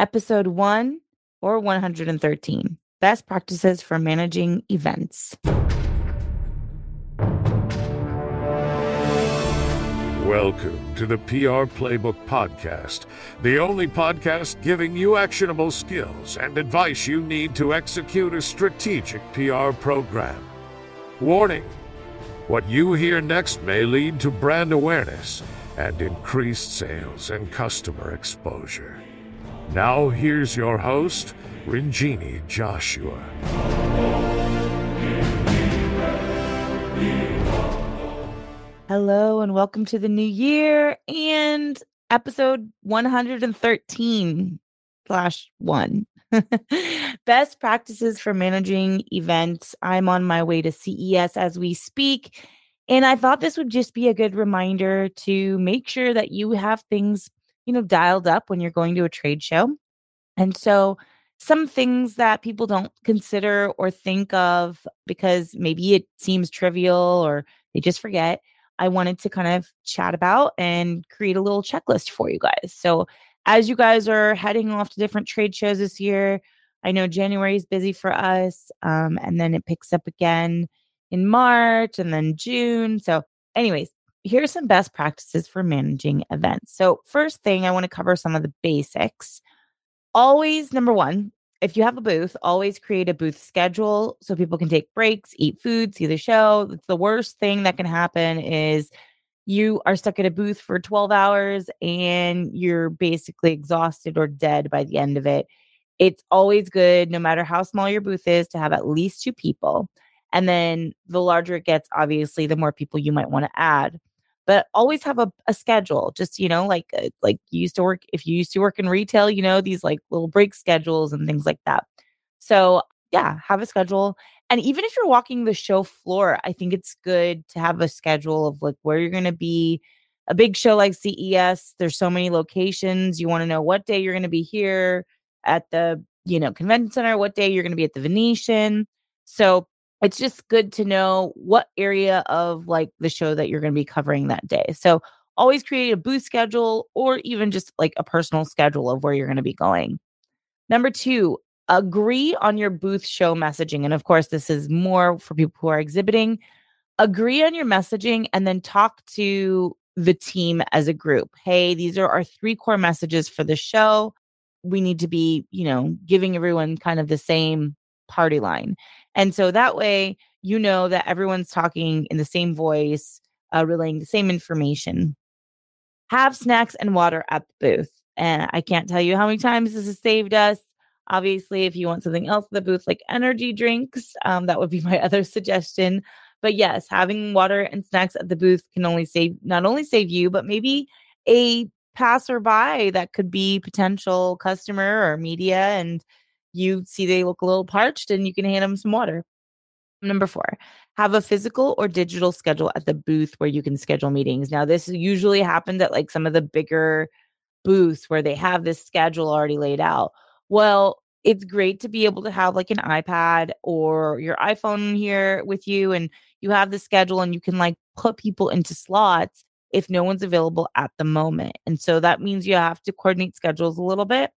episode 1 or 113 Best Practices for Managing Events. Welcome to the PR Playbook Podcast, the only podcast giving you actionable skills and advice you need to execute a strategic PR program. Warning what you hear next may lead to brand awareness and increased sales and customer exposure. Now, here's your host, Rinjini Joshua. Hello and welcome to the new year and episode 113 slash one. Best practices for managing events. I'm on my way to CES as we speak. And I thought this would just be a good reminder to make sure that you have things, you know, dialed up when you're going to a trade show. And so some things that people don't consider or think of because maybe it seems trivial or they just forget I wanted to kind of chat about and create a little checklist for you guys. So, as you guys are heading off to different trade shows this year, I know January is busy for us, um, and then it picks up again in March and then June. So, anyways, here's some best practices for managing events. So, first thing, I want to cover some of the basics. Always, number one, if you have a booth, always create a booth schedule so people can take breaks, eat food, see the show. The worst thing that can happen is you are stuck at a booth for 12 hours and you're basically exhausted or dead by the end of it. It's always good, no matter how small your booth is, to have at least two people. And then the larger it gets, obviously, the more people you might want to add but always have a, a schedule just you know like uh, like you used to work if you used to work in retail you know these like little break schedules and things like that. So yeah have a schedule and even if you're walking the show floor i think it's good to have a schedule of like where you're going to be. A big show like ces there's so many locations you want to know what day you're going to be here at the you know convention center what day you're going to be at the venetian. So it's just good to know what area of like the show that you're going to be covering that day. So always create a booth schedule or even just like a personal schedule of where you're going to be going. Number two, agree on your booth show messaging. And of course, this is more for people who are exhibiting. Agree on your messaging and then talk to the team as a group. Hey, these are our three core messages for the show. We need to be, you know, giving everyone kind of the same party line. And so that way, you know that everyone's talking in the same voice, uh, relaying the same information. Have snacks and water at the booth. And I can't tell you how many times this has saved us. Obviously, if you want something else at the booth, like energy drinks, um, that would be my other suggestion. But yes, having water and snacks at the booth can only save, not only save you, but maybe a passerby that could be potential customer or media and you see they look a little parched and you can hand them some water. Number four, have a physical or digital schedule at the booth where you can schedule meetings. Now, this usually happens at like some of the bigger booths where they have this schedule already laid out. Well, it's great to be able to have like an iPad or your iPhone here with you and you have the schedule and you can like put people into slots if no one's available at the moment. And so that means you have to coordinate schedules a little bit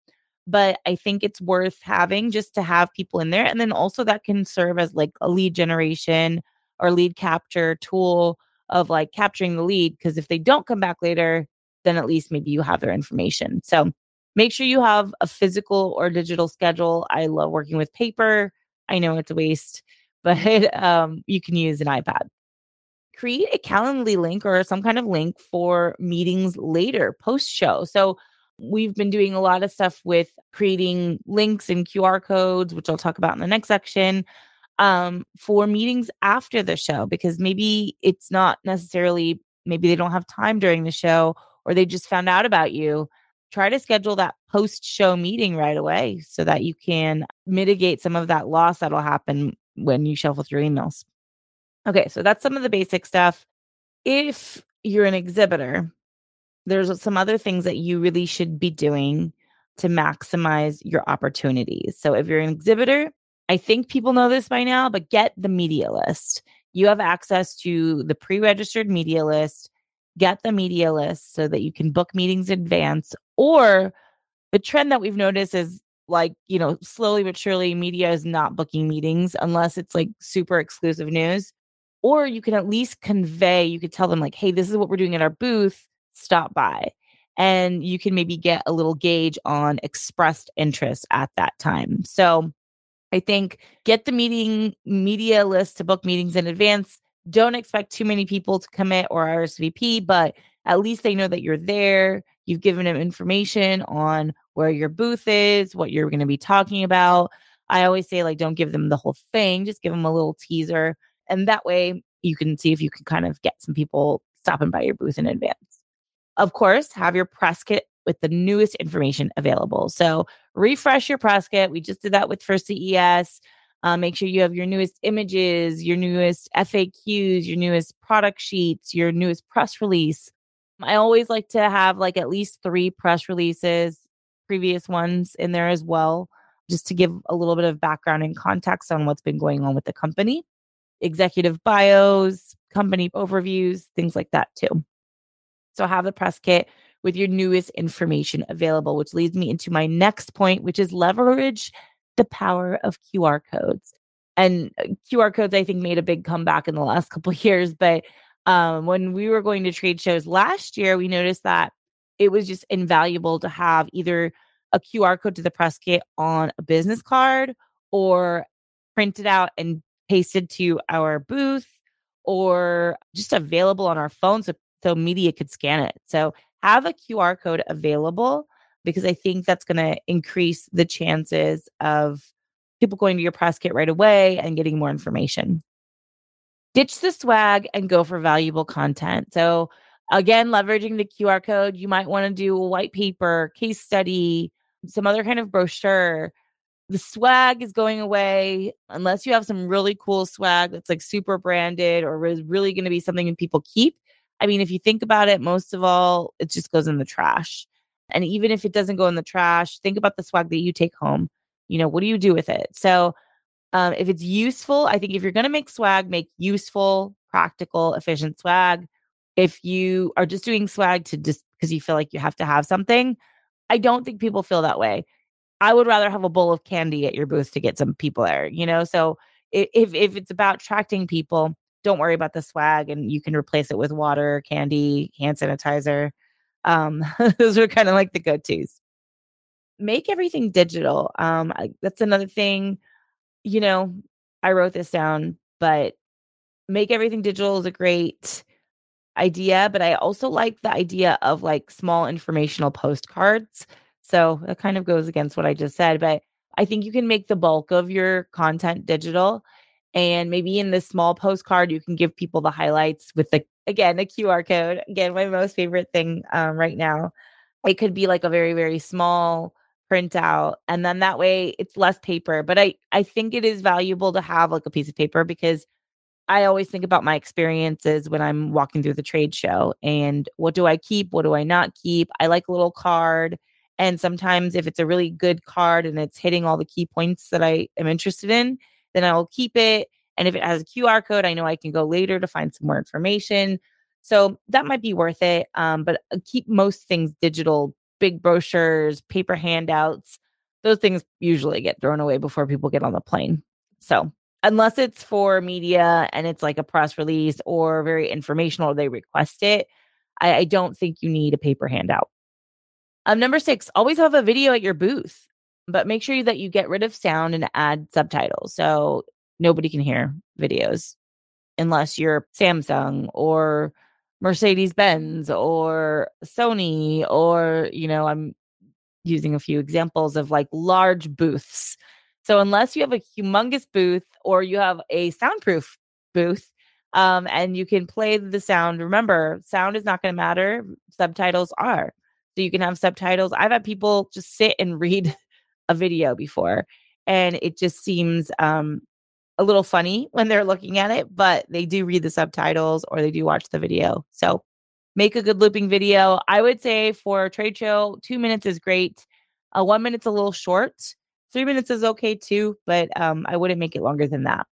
but I think it's worth having just to have people in there. And then also that can serve as like a lead generation or lead capture tool of like capturing the lead. Cause if they don't come back later, then at least maybe you have their information. So make sure you have a physical or digital schedule. I love working with paper. I know it's a waste, but um, you can use an iPad. Create a Calendly link or some kind of link for meetings later post show. So We've been doing a lot of stuff with creating links and QR codes, which I'll talk about in the next section, um, for meetings after the show, because maybe it's not necessarily, maybe they don't have time during the show or they just found out about you. Try to schedule that post show meeting right away so that you can mitigate some of that loss that'll happen when you shuffle through emails. Okay, so that's some of the basic stuff. If you're an exhibitor, there's some other things that you really should be doing to maximize your opportunities. So if you're an exhibitor, I think people know this by now, but get the media list. You have access to the pre registered media list. Get the media list so that you can book meetings in advance or the trend that we've noticed is like, you know, slowly but surely media is not booking meetings unless it's like super exclusive news. Or you can at least convey, you could tell them, like, hey, this is what we're doing at our booth, stop by. And you can maybe get a little gauge on expressed interest at that time. So I think get the meeting media list to book meetings in advance. Don't expect too many people to commit or RSVP, but at least they know that you're there. You've given them information on where your booth is, what you're going to be talking about. I always say, like, don't give them the whole thing, just give them a little teaser. And that way you can see if you can kind of get some people stopping by your booth in advance. Of course, have your press kit with the newest information available. So refresh your press kit. We just did that with First CES. Uh, make sure you have your newest images, your newest FAQs, your newest product sheets, your newest press release. I always like to have like at least three press releases, previous ones in there as well, just to give a little bit of background and context on what's been going on with the company, executive bios, company overviews, things like that too. So have the press kit with your newest information available, which leads me into my next point, which is leverage the power of QR codes. And uh, QR codes, I think, made a big comeback in the last couple years, but um, when we were going to trade shows last year, we noticed that it was just invaluable to have either a QR code to the press kit on a business card or printed out and pasted to our booth or just available on our phone so, so media could scan it. So have a QR code available because I think that's going to increase the chances of people going to your press kit right away and getting more information ditch the swag and go for valuable content. So, again, leveraging the QR code, you might want to do a white paper, case study, some other kind of brochure. The swag is going away unless you have some really cool swag that's like super branded or is really going to be something that people keep. I mean, if you think about it, most of all, it just goes in the trash. And even if it doesn't go in the trash, think about the swag that you take home. You know, what do you do with it? So, um, if it's useful, I think if you're going to make swag, make useful, practical, efficient swag. If you are just doing swag to just because you feel like you have to have something, I don't think people feel that way. I would rather have a bowl of candy at your booth to get some people there, you know? So if if it's about attracting people, don't worry about the swag and you can replace it with water, candy, hand sanitizer. Um, those are kind of like the go-tos. Make everything digital. Um, I, that's another thing you know, I wrote this down, but make everything digital is a great idea. But I also like the idea of like small informational postcards. So that kind of goes against what I just said. But I think you can make the bulk of your content digital. And maybe in this small postcard, you can give people the highlights with the, again, a QR code. Again, my most favorite thing um, right now. It could be like a very, very small print out and then that way it's less paper but i i think it is valuable to have like a piece of paper because i always think about my experiences when i'm walking through the trade show and what do i keep what do i not keep i like a little card and sometimes if it's a really good card and it's hitting all the key points that i am interested in then i'll keep it and if it has a qr code i know i can go later to find some more information so that might be worth it um, but uh, keep most things digital big brochures, paper handouts, those things usually get thrown away before people get on the plane. So, unless it's for media and it's like a press release or very informational or they request it, I, I don't think you need a paper handout. Um, number six, always have a video at your booth, but make sure that you get rid of sound and add subtitles so nobody can hear videos unless you're Samsung or Mercedes Benz or Sony, or, you know, I'm using a few examples of like large booths. So, unless you have a humongous booth or you have a soundproof booth, um, and you can play the sound, remember, sound is not going to matter. Subtitles are. So, you can have subtitles. I've had people just sit and read a video before, and it just seems um, a little funny when they're looking at it, but they do read the subtitles or they do watch the video. So make a good looping video. I would say for trade show, two minutes is great. Uh, one minute's a little short. Three minutes is okay too, but um, I wouldn't make it longer than that.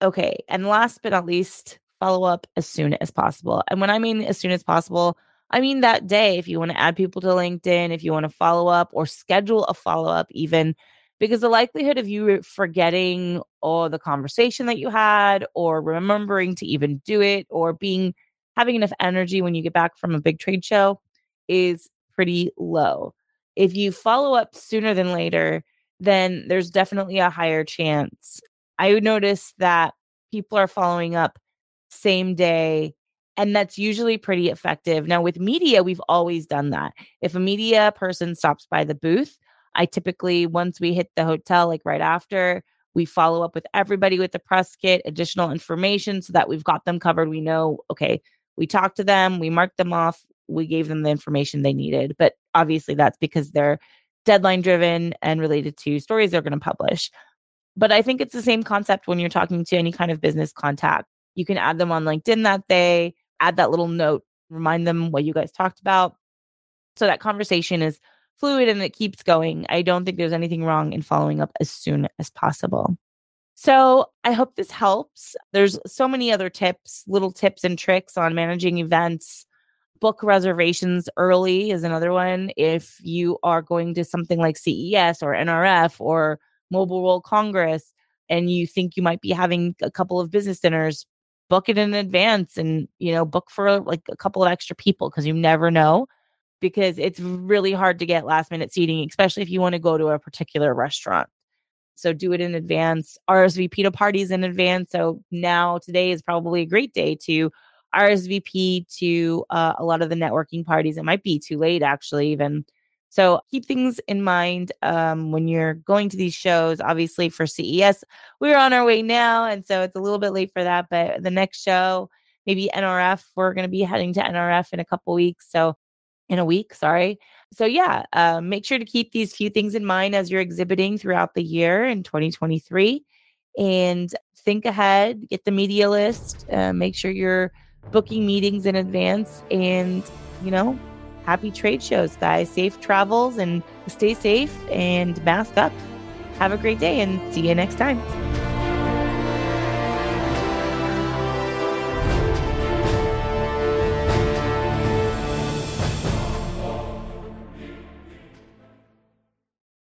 Okay. And last but not least, follow up as soon as possible. And when I mean as soon as possible, I mean, that day, if you want to add people to LinkedIn, if you want to follow up or schedule a follow up, even because the likelihood of you forgetting all the conversation that you had or remembering to even do it or being having enough energy when you get back from a big trade show is pretty low. If you follow up sooner than later, then there's definitely a higher chance. I notice that people are following up same day and that's usually pretty effective. Now, with media, we've always done that. If a media person stops by the booth, I typically, once we hit the hotel, like right after, we follow up with everybody with the press kit, additional information so that we've got them covered. We know, okay, we talked to them, we marked them off, we gave them the information they needed. But obviously, that's because they're deadline driven and related to stories they're going to publish. But I think it's the same concept when you're talking to any kind of business contact. You can add them on LinkedIn that day, add that little note, remind them what you guys talked about. So that conversation is fluid and it keeps going. I don't think there's anything wrong in following up as soon as possible. So I hope this helps. There's so many other tips, little tips and tricks on managing events. Book reservations early is another one. If you are going to something like CES or NRF or Mobile World Congress and you think you might be having a couple of business dinners, book it in advance and you know book for like a couple of extra people because you never know because it's really hard to get last minute seating especially if you want to go to a particular restaurant. So do it in advance. Rsvp to parties in advance. So now today is probably a great day to rsvp to uh, a lot of the networking parties. It might be too late actually even so keep things in mind um, when you're going to these shows. Obviously, for CES, we're on our way now. And so it's a little bit late for that. But the next show, maybe NRF, we're going to be heading to NRF in a couple weeks. So in a week, sorry. So yeah, uh, make sure to keep these few things in mind as you're exhibiting throughout the year in 2023. And think ahead, get the media list, uh, make sure you're booking meetings in advance and, you know, happy trade shows, guys. Safe travels and stay safe and mask up. Have a great day and see you next time.